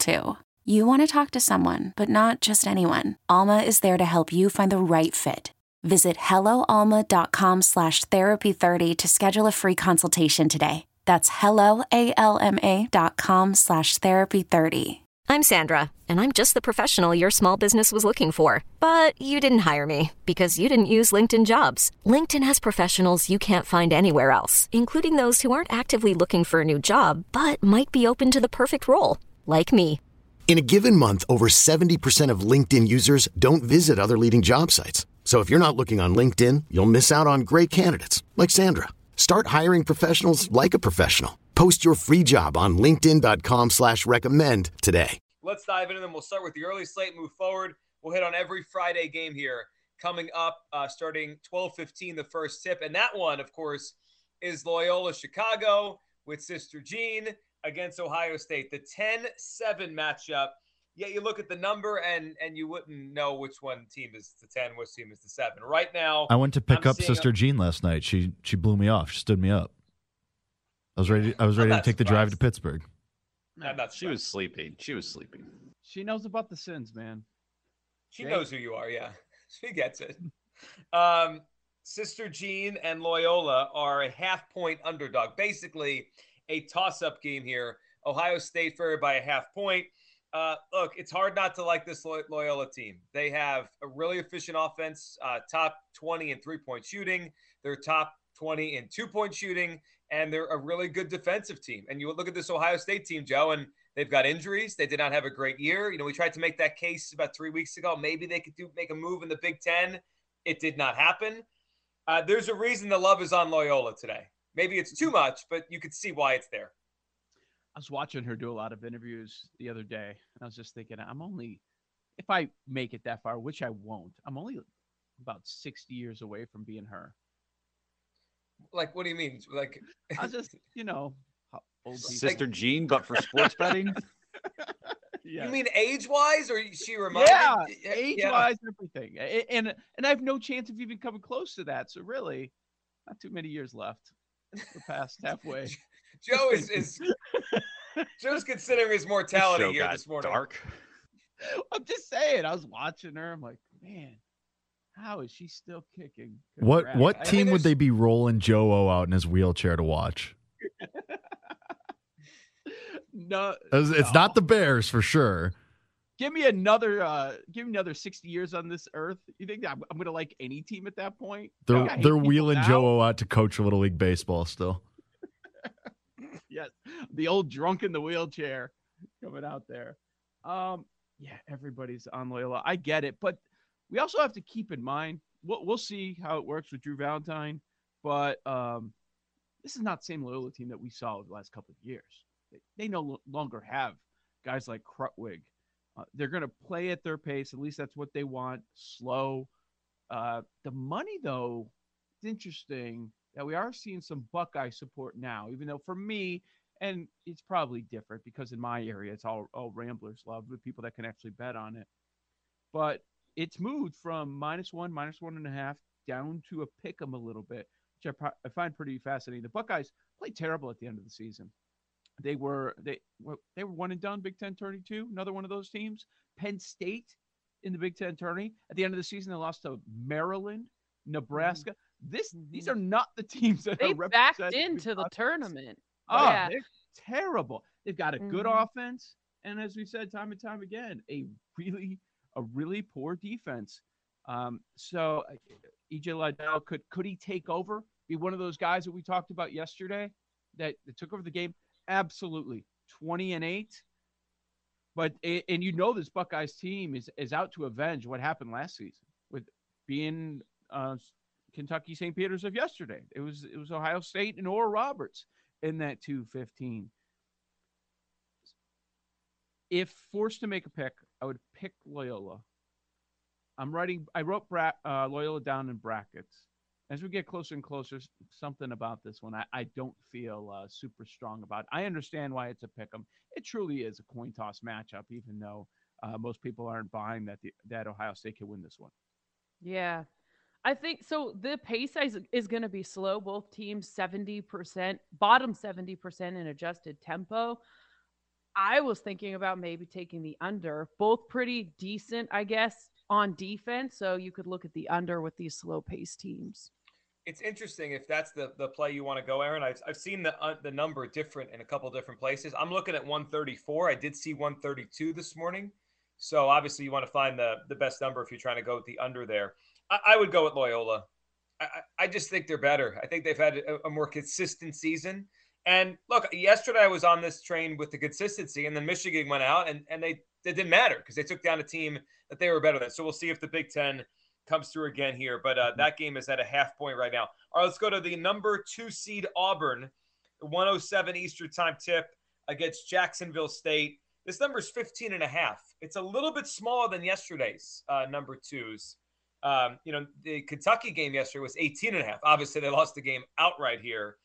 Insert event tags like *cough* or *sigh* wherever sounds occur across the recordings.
too. You want to talk to someone, but not just anyone. Alma is there to help you find the right fit. Visit helloalma.com slash therapy30 to schedule a free consultation today. That's helloalma.com slash therapy30. I'm Sandra, and I'm just the professional your small business was looking for. But you didn't hire me because you didn't use LinkedIn jobs. LinkedIn has professionals you can't find anywhere else, including those who aren't actively looking for a new job, but might be open to the perfect role, like me. In a given month, over 70% of LinkedIn users don't visit other leading job sites. So if you're not looking on LinkedIn, you'll miss out on great candidates like Sandra. Start hiring professionals like a professional. Post your free job on LinkedIn.com slash recommend today. Let's dive into them. We'll start with the early slate, move forward. We'll hit on every Friday game here coming up, uh, starting 12:15, the first tip, and that one, of course, is Loyola Chicago with Sister Jean against Ohio State. The 10-7 matchup. Yet you look at the number and and you wouldn't know which one team is the 10, which team is the 7. Right now, I went to pick I'm up Sister a- Jean last night. She she blew me off. She stood me up. I was ready. I was ready to not take the drive to. Pittsburgh. I'm not She was sleeping. She was sleeping. She knows about the sins, man. She Jake? knows who you are, yeah. *laughs* She gets it. Um, Sister Jean and Loyola are a half point underdog. Basically, a toss up game here. Ohio State favored by a half point. Uh, look, it's hard not to like this Loyola team. They have a really efficient offense, uh, top 20 in three point shooting. They're top 20 in two point shooting, and they're a really good defensive team. And you look at this Ohio State team, Joe, and they've got injuries. They did not have a great year. You know, we tried to make that case about three weeks ago. Maybe they could do make a move in the Big Ten. It did not happen. Uh, there's a reason the love is on Loyola today. Maybe it's too much, but you could see why it's there. I was watching her do a lot of interviews the other day, and I was just thinking, I'm only, if I make it that far, which I won't, I'm only about 60 years away from being her. Like, what do you mean? Like, I was just, you know, old people. Sister Jean, but for sports betting. *laughs* Yeah. you mean age wise, or she reminded? yeah, Yeah. age wise, everything, and and I have no chance of even coming close to that. So really, not too many years left. We're past halfway. *laughs* Joe is *laughs* is Joe's considering his mortality here this morning. dark. I'm just saying. I was watching her. I'm like, man, how is she still kicking? Good What what I- team would they be rolling Joe O out in his wheelchair to watch? *laughs* No, It's it's no. not the Bears for sure. Give me another. uh Give me another 60 years on this earth. You think I'm, I'm gonna like any team at that point? They're they're wheeling now. Joe out to coach a Little League baseball still. *laughs* yes, the old drunk in the wheelchair coming out there. Um, yeah, everybody's on Loyola. I get it, but we also have to keep in mind we'll, we'll see how it works with Drew Valentine, but um, this is not the same Loyola team that we saw over the last couple of years. They, they no longer have guys like Krutwig. Uh, they're going to play at their pace. At least that's what they want. Slow. Uh, the money, though, it's interesting that we are seeing some Buckeye support now, even though for me, and it's probably different because in my area, it's all, all Ramblers love with people that can actually bet on it. But it's moved from minus one, minus one and a half down to a pick 'em a little bit, which I, I find pretty fascinating. The Buckeyes play terrible at the end of the season. They were they were they were one and done Big Ten tourney too. Another one of those teams. Penn State in the Big Ten tourney at the end of the season they lost to Maryland, Nebraska. This these are not the *laughs* teams that They backed into the tournament. Oh, yeah. they're terrible. They've got a good Mhm. offense, and as we said time and time again, a really a really poor defense. Um, so uh, EJ Liddell could could he take over? Be one of those guys that we talked about yesterday that, that took over the game? Absolutely, twenty and eight. But and you know this Buckeyes team is is out to avenge what happened last season with being uh, Kentucky St. Peter's of yesterday. It was it was Ohio State and Oral Roberts in that 215. if forced to make a pick, I would pick Loyola. I'm writing. I wrote bra- uh, Loyola down in brackets. As we get closer and closer, something about this one I, I don't feel uh, super strong about. I understand why it's a pick 'em. It truly is a coin toss matchup, even though uh, most people aren't buying that the, that Ohio State can win this one. Yeah. I think so. The pace is, is going to be slow. Both teams 70%, bottom 70% in adjusted tempo. I was thinking about maybe taking the under. Both pretty decent, I guess, on defense. So you could look at the under with these slow pace teams. It's interesting if that's the, the play you want to go, Aaron. I've, I've seen the uh, the number different in a couple different places. I'm looking at 134. I did see 132 this morning. So obviously you want to find the the best number if you're trying to go with the under there. I, I would go with Loyola. I, I just think they're better. I think they've had a, a more consistent season. And look, yesterday I was on this train with the consistency, and then Michigan went out, and, and they it didn't matter because they took down a team that they were better than. So we'll see if the Big Ten comes through again here. But uh, that game is at a half point right now. All right, let's go to the number two seed Auburn, 107 Eastern time tip against Jacksonville State. This number is 15 and a half. It's a little bit smaller than yesterday's uh, number twos. Um, you know, the Kentucky game yesterday was 18 and a half. Obviously, they lost the game outright here.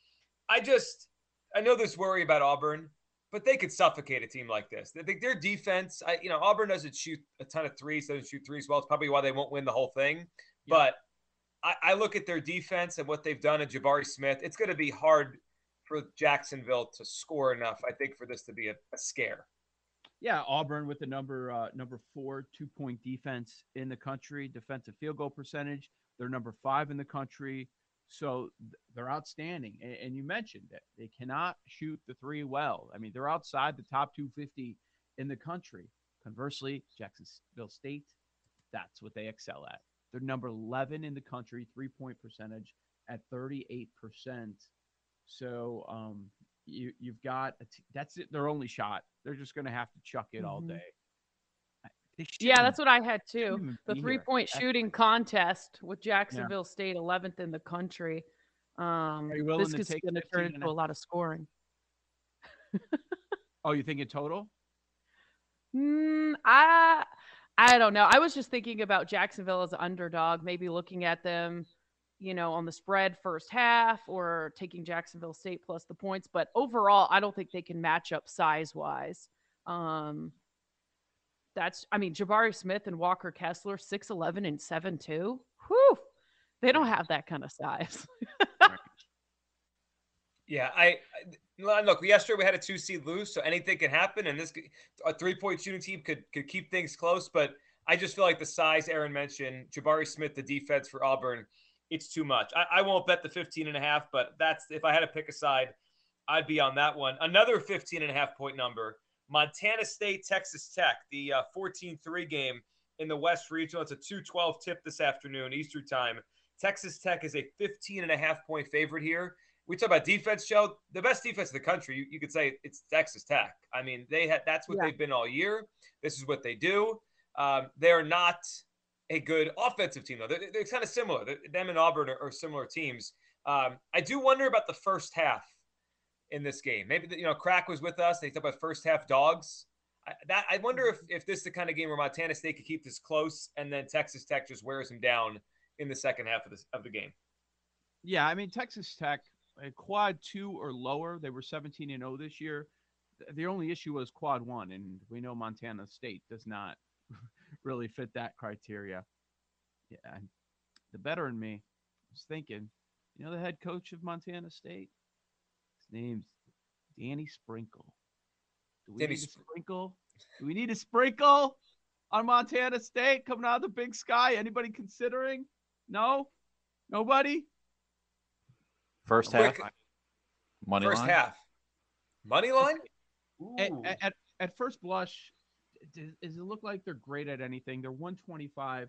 I just, I know there's worry about Auburn, but they could suffocate a team like this. They think their defense, I, you know, Auburn doesn't shoot a ton of threes, doesn't shoot threes well. It's probably why they won't win the whole thing. Yeah. But I, I, look at their defense and what they've done at Jabari Smith. It's going to be hard for Jacksonville to score enough, I think, for this to be a, a scare. Yeah, Auburn with the number uh, number four two point defense in the country, defensive field goal percentage. They're number five in the country, so they're outstanding. And, and you mentioned that they cannot shoot the three well. I mean, they're outside the top 250 in the country. Conversely, Jacksonville State, that's what they excel at. They're number 11 in the country, three point percentage at 38%. So um, you you've got t- that's it, their only shot. They're just going to have to chuck it mm-hmm. all day. Yeah, that's what I had too. The three point shooting contest with Jacksonville yeah. State, 11th in the country. Um, this is going to turn into a lot of scoring. oh, you think in total? Mm, I I don't know. I was just thinking about Jacksonville as an underdog, maybe looking at them you know, on the spread first half or taking Jacksonville State plus the points. But overall, I don't think they can match up size wise. Um, that's, I mean, Jabari Smith and Walker Kessler, 6'11 and seven two. Whew. They don't have that kind of size. *laughs* yeah. I, I, look, yesterday we had a two seed lose, so anything can happen. And this, a three point shooting team could, could keep things close. But I just feel like the size Aaron mentioned, Jabari Smith, the defense for Auburn, it's too much. I, I, won't bet the 15 and a half, but that's if I had to pick a side, I'd be on that one. Another 15 and a half point number. Montana State, Texas Tech, the 14 uh, 3 game in the West Regional. It's a 212 tip this afternoon, Eastern time. Texas Tech is a 15 and a half point favorite here. We talk about defense, Joe. The best defense in the country, you, you could say it's Texas Tech. I mean, they had that's what yeah. they've been all year. This is what they do. Um, they're not a good offensive team, though. They're, they're kind of similar. They're, them and Auburn are, are similar teams. Um, I do wonder about the first half in this game. Maybe you know, Crack was with us. They talk about first half dogs. I, that I wonder if if this is the kind of game where Montana State could keep this close, and then Texas Tech just wears them down in the second half of this of the game. Yeah, I mean Texas Tech, quad two or lower. They were 17 and 0 this year. The only issue was quad one, and we know Montana State does not *laughs* really fit that criteria. Yeah, the better in me was thinking, you know, the head coach of Montana State, his name's Danny Sprinkle. Do we Danny need a sprinkle? Do we need a sprinkle on Montana State coming out of the Big Sky? Anybody considering? No, nobody. First half. Money first line? half. Money line. At, at, at, first blush, does, does, it look like they're great at anything? They're 125,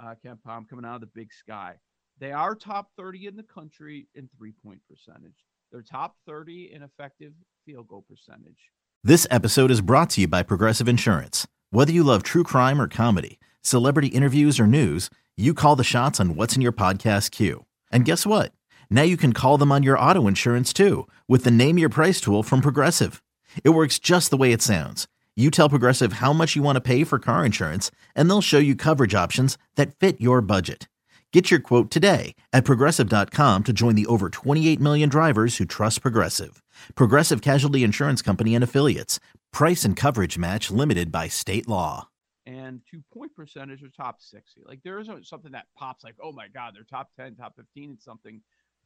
uh, KenPom, coming out of the big sky. They are top 30 in the country in three point percentage. They're top 30 in effective field goal percentage. This episode is brought to you by Progressive Insurance. Whether you love true crime or comedy, celebrity interviews or news, you call the shots on what's in your podcast queue. And guess what? Now you can call them on your auto insurance too with the Name Your Price tool from Progressive. It works just the way it sounds You tell Progressive how much you want to pay for car insurance, and they'll show you coverage options that fit your budget. Get your quote today at progressive.com to join the over 28 million drivers who trust Progressive. Progressive Casualty Insurance Company and Affiliates. Price and coverage match limited by state law. And two point percentage are top 60. Like there isn't something that pops like, oh my God, they're top 10, top 15 and something,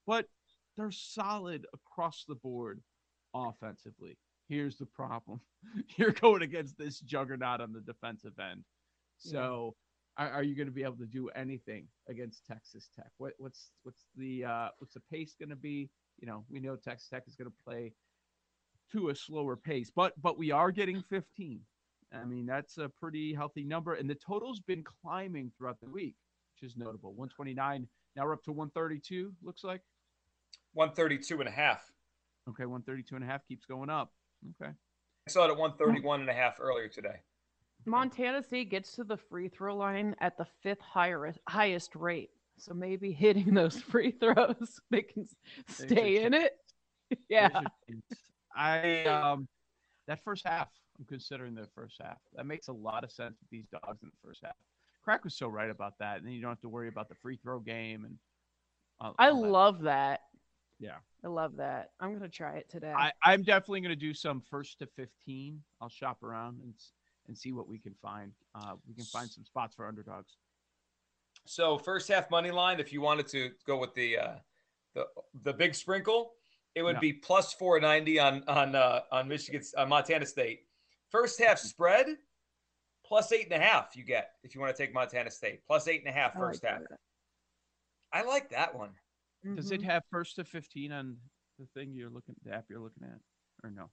but they're solid across the board offensively. Here's the problem *laughs* you're going against this juggernaut on the defensive end. So, yeah. Are, are, you going to be able to do anything against Texas Tech? What, what's what's the uh, what's the pace going to be? You know, we know Texas Tech is going to play to a slower pace, but but we are getting 15. I mean, that's a pretty healthy number, and the total's been climbing throughout the week, which is notable. 129 now we're up to 132. Looks like 132 and a half. Okay, 132 and a half keeps going up. Okay. I saw it at 131 and a half earlier today. Montana State gets to the free throw line at the fifth higher, highest rate. So maybe *laughs* hitting those free throws, *laughs* they can stay in it. *laughs* Yeah. I um that first half, I'm considering the first half. That makes a lot of sense with these dogs in the first half. Crack was so right about that, and then you don't have to worry about the free throw game and. All, I all that. love that. Yeah. I love that. I'm gonna try it today. I, I'm definitely gonna do some first to 15. I'll shop around and and see what we can find. Uh, we can find some spots for underdogs. So first half money line, if you wanted to go with the uh, the the big sprinkle, it would yeah. be plus 490 on on uh, on Michigan on Montana State. First half mm-hmm. spread plus eight and a half. You get if you want to take Montana State plus eight and a half first like half. That. I like that one. Mm-hmm. Does it mm-hmm. have first to 15 on the thing you're looking, the app you're looking at, or no?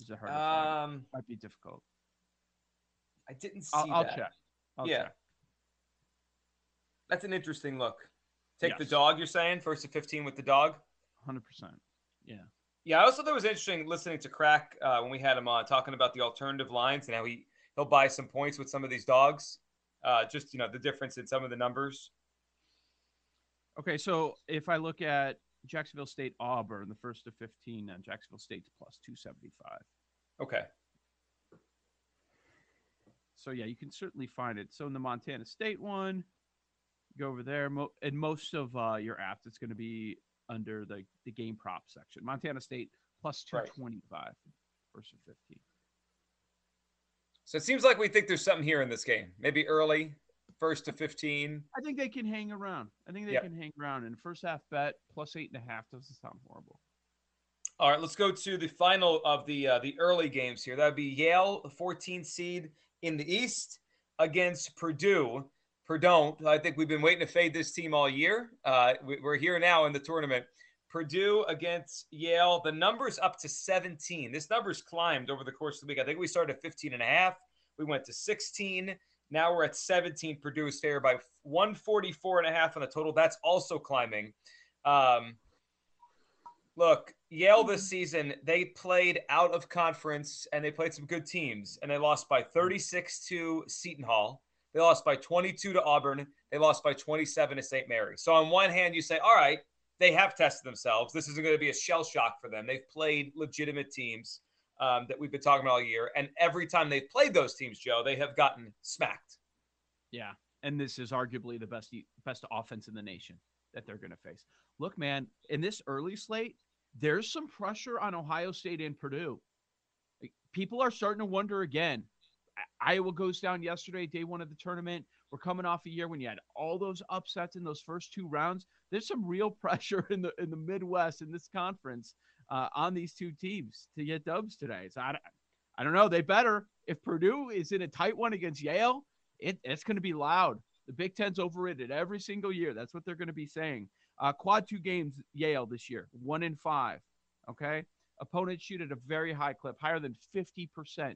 Is it hard to find? Um, Might be difficult. I didn't see I'll, I'll that. check. I'll yeah. Check. That's an interesting look. Take yes. the dog, you're saying? First to 15 with the dog? 100%. Yeah. Yeah, I also thought it was interesting listening to Crack uh, when we had him on talking about the alternative lines and how he, he'll buy some points with some of these dogs. Uh, just, you know, the difference in some of the numbers. Okay, so if I look at Jacksonville State Auburn, the first to 15, and Jacksonville State's plus 275. Okay. So yeah, you can certainly find it. So in the Montana State one, go over there. Mo- and most of uh, your apps, it's going to be under the, the game prop section. Montana State plus 225 right. first to 15. So it seems like we think there's something here in this game. Maybe early, first to 15. I think they can hang around. I think they yep. can hang around. And first half bet plus eight and a half doesn't sound horrible. All right, let's go to the final of the uh, the early games here. That would be Yale, the 14th seed in the East, against Purdue. Purdue, I think we've been waiting to fade this team all year. Uh, we're here now in the tournament. Purdue against Yale. The number's up to 17. This number's climbed over the course of the week. I think we started at 15 and a half. We went to 16. Now we're at 17. Purdue is favored by 144 and a half on the total. That's also climbing. Um, look, Yale this mm-hmm. season, they played out of conference and they played some good teams and they lost by 36 to Seton Hall. They lost by 22 to Auburn. They lost by 27 to St. Mary. So on one hand, you say, all right, they have tested themselves. This isn't going to be a shell shock for them. They've played legitimate teams um, that we've been talking about all year. And every time they've played those teams, Joe, they have gotten smacked. Yeah, and this is arguably the best best offense in the nation that they're going to face. Look, man, in this early slate, there's some pressure on Ohio State and Purdue. People are starting to wonder again. Iowa goes down yesterday, day one of the tournament. We're coming off a year when you had all those upsets in those first two rounds. There's some real *laughs* pressure in the in the Midwest in this conference uh, on these two teams to get dubs today. So I, I don't know. They better. If Purdue is in a tight one against Yale, it, it's going to be loud. The Big Ten's overrated every single year. That's what they're going to be saying. Uh, quad two games, Yale this year, one in five. Okay. Opponents shoot at a very high clip, higher than 50%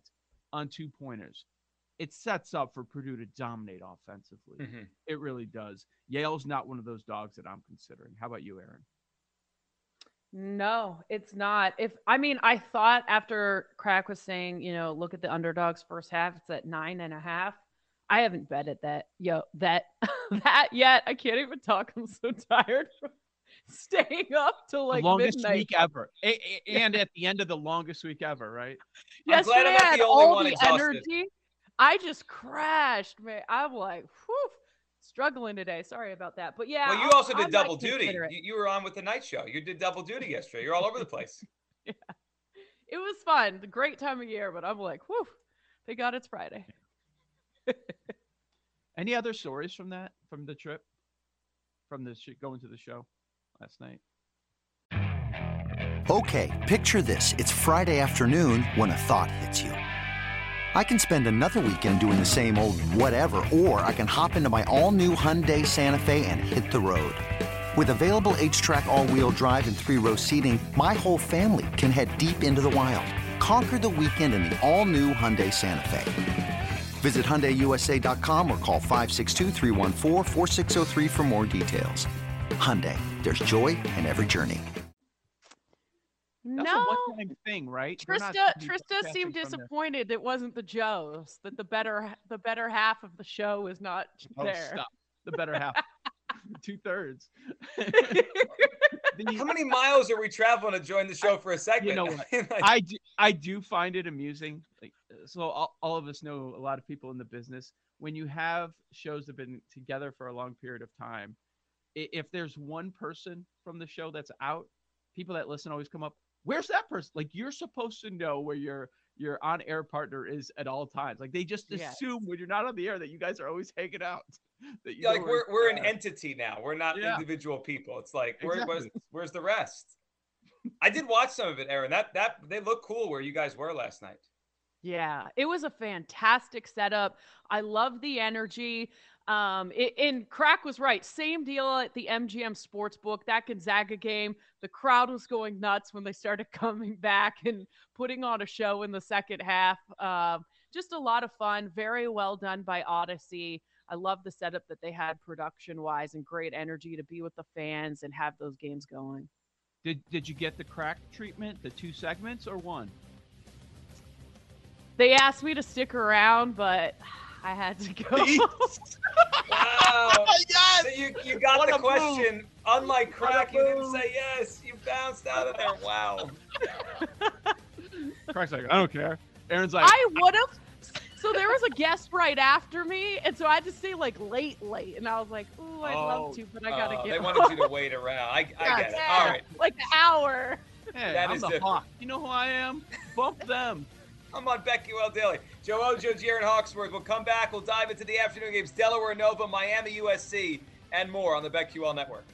on two pointers. It sets up for Purdue to dominate offensively. Mm-hmm. It really does. Yale's not one of those dogs that I'm considering. How about you, Aaron? No, it's not. If I mean, I thought after Crack was saying, you know, look at the underdogs first half, it's at nine and a half. I haven't betted that, yo, that, *laughs* that yet. I can't even talk. I'm so tired. *laughs* staying up till like the longest midnight. week ever, A- a- *laughs* and at the end of the longest week ever, right? I'm glad Yesterday I'm not had the only all one the exhausted. energy. I just crashed, man. I'm like, whew, struggling today. Sorry about that, but yeah. Well, you I'll- also I did double duty. You, you were on with the night show. You did double duty yesterday. You're all over the place. Yeah, it was fun. The great time of year, but I'm like, whew. Thank God it's Friday. *laughs* Any other stories from that from the trip, from the sh- going to the show last night? Okay, picture this. It's Friday afternoon when a thought hits you. I can spend another weekend doing the same old whatever, or I can hop into my all new Hyundai Santa Fe and hit the road. With available HTRAC, all wheel drive, and three row seating, my whole family can head deep into the wild. Conquer the weekend in the all new Hyundai Santa Fe. Visit HyundaiUSA.com or call 562-314-4603 for more details. Hyundai, there's joy in every journey. That's no. a one-time thing, right? They're not Trista, Trista seemed from their- disappointed it wasn't the Joes. That the better the better half of the show is not Oh, there. stop. The better half, *laughs* two thirds. *laughs* How many miles are we traveling to join the show for a segment? You know what? *laughs* I I do, I do find it amusing. Like, so all, all of us know a lot of people in the business. When you have shows that have been together for a long period of time, if there's one person from the show that's out, people that listen always come up. Where's that person? Like you're supposed to know where your your on air partner is at all times. Like they just Yes. assume when you're not on the air that you guys are always *laughs* hanging out. That you Yeah, like we're we're an entity now. We're not Yeah. individual people. It's like where, where's where's the rest? I did watch some of it, Aaron. That that they look cool where you guys were last night. Yeah, it was a fantastic setup. I love the energy. Um, it, and Crack was right. Same deal at the MGM Sportsbook. That Gonzaga game, the crowd was going nuts when they started *laughs* coming back and putting on a show in the second half. Um, just a lot of fun. Very well done by Odyssey. I love the setup that they had production wise and great energy to be with the fans and have those games going. Did did you get the crack treatment, the two segments, or one? They asked me to stick around, but I had to go. *laughs* Wow. yes! So you you got What the a move. question. Unlike What crack, you didn't say yes. You bounced out of there. Wow. *laughs* Crack's like, I don't care. Aaron's like, I would have. So there was a guest right after me, and so I had to stay like late, late, and I was like, "Ooh, I'd Oh. love to, but I gotta Oh, get." they home." wanted you to wait around. I, I get it. Yeah, All right. like an hour. hey, that I'm is the different. hawk. You know who I am? Bump them. I'm on BetQL Daily. Joe Ojo, Jaron Hawksworth. We'll come back. We'll dive into the afternoon games Delaware Nova, Miami USC, and more on the BetQL Network.